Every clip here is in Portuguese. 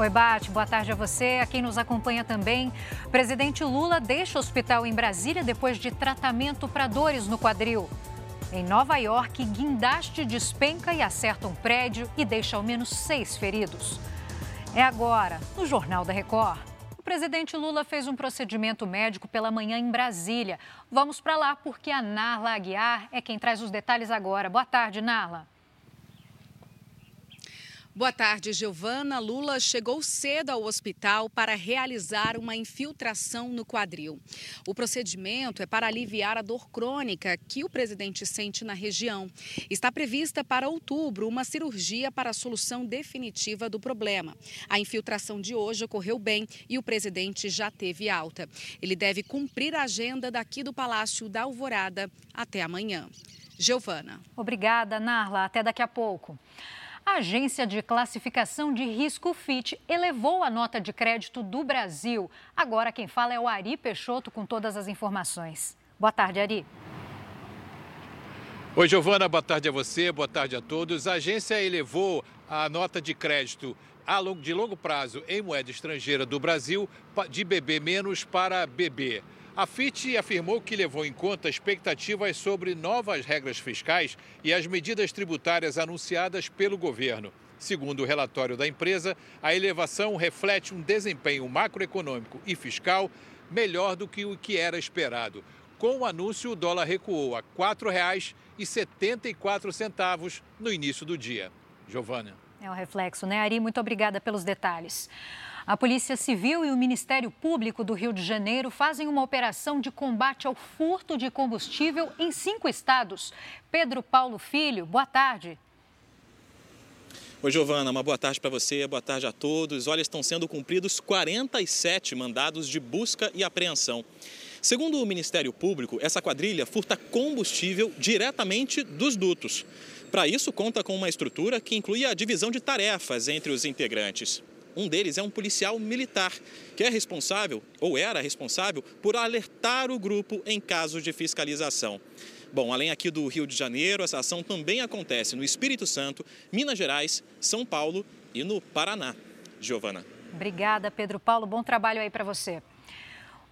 Oi, Bate. Boa tarde a você, a quem nos acompanha também. Presidente Lula deixa o hospital em Brasília depois de tratamento para dores no quadril. Em Nova York, guindaste despenca e acerta um prédio e deixa ao menos seis feridos. É agora, no Jornal da Record. O presidente Lula fez um procedimento médico pela manhã em Brasília. Vamos para lá porque a Narla Aguiar é quem traz os detalhes agora. Boa tarde, Narla. Boa tarde, Giovana. Lula chegou cedo ao hospital para realizar uma infiltração no quadril. O procedimento é para aliviar a dor crônica que o presidente sente na região. Está prevista para outubro uma cirurgia para a solução definitiva do problema. A infiltração de hoje ocorreu bem e o presidente já teve alta. Ele deve cumprir a agenda daqui do Palácio da Alvorada até amanhã. Giovana. Obrigada, Narla. Até daqui a pouco. A agência de classificação de risco Fitch elevou a nota de crédito do Brasil. Agora quem fala é o Ari Peixoto com todas as informações. Boa tarde, Ari. Oi, Giovana, boa tarde a você, boa tarde a todos. A agência elevou a nota de crédito de longo prazo em moeda estrangeira do Brasil de BB- para BB. A FIT afirmou que levou em conta expectativas sobre novas regras fiscais e as medidas tributárias anunciadas pelo governo. Segundo o relatório da empresa, a elevação reflete um desempenho macroeconômico e fiscal melhor do que o que era esperado. Com o anúncio, o dólar recuou a R$ 4,74 no início do dia. Giovana. É um reflexo, né, Ari? Muito obrigada pelos detalhes. A Polícia Civil e o Ministério Público do Rio de Janeiro fazem uma operação de combate ao furto de combustível em cinco estados. Pedro Paulo Filho, boa tarde. Oi, Giovana, uma boa tarde para você, boa tarde a todos. Olha, estão sendo cumpridos 47 mandados de busca e apreensão. Segundo o Ministério Público, essa quadrilha furta combustível diretamente dos dutos. Para isso, conta com uma estrutura que inclui a divisão de tarefas entre os integrantes. Um deles é um policial militar, que é responsável, ou era responsável, por alertar o grupo em casos de fiscalização. Bom, além aqui do Rio de Janeiro, essa ação também acontece no Espírito Santo, Minas Gerais, São Paulo e no Paraná. Giovana. Obrigada, Pedro Paulo. Bom trabalho aí para você.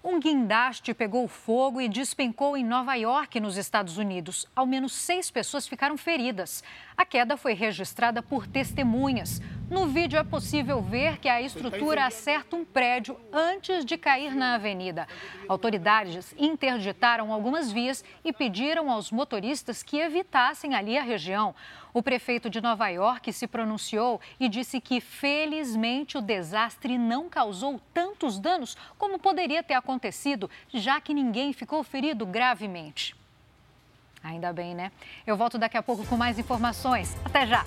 Um guindaste pegou fogo e despencou em Nova York, nos Estados Unidos. Ao menos seis pessoas ficaram feridas. A queda foi registrada por testemunhas. No vídeo é possível ver que a estrutura acerta um prédio antes de cair na avenida. Autoridades interditaram algumas vias e pediram aos motoristas que evitassem ali a região. O prefeito de Nova York se pronunciou e disse que, felizmente, o desastre não causou tantos danos como poderia ter acontecido, já que ninguém ficou ferido gravemente. Ainda bem, né? Eu volto daqui a pouco com mais informações. Até já!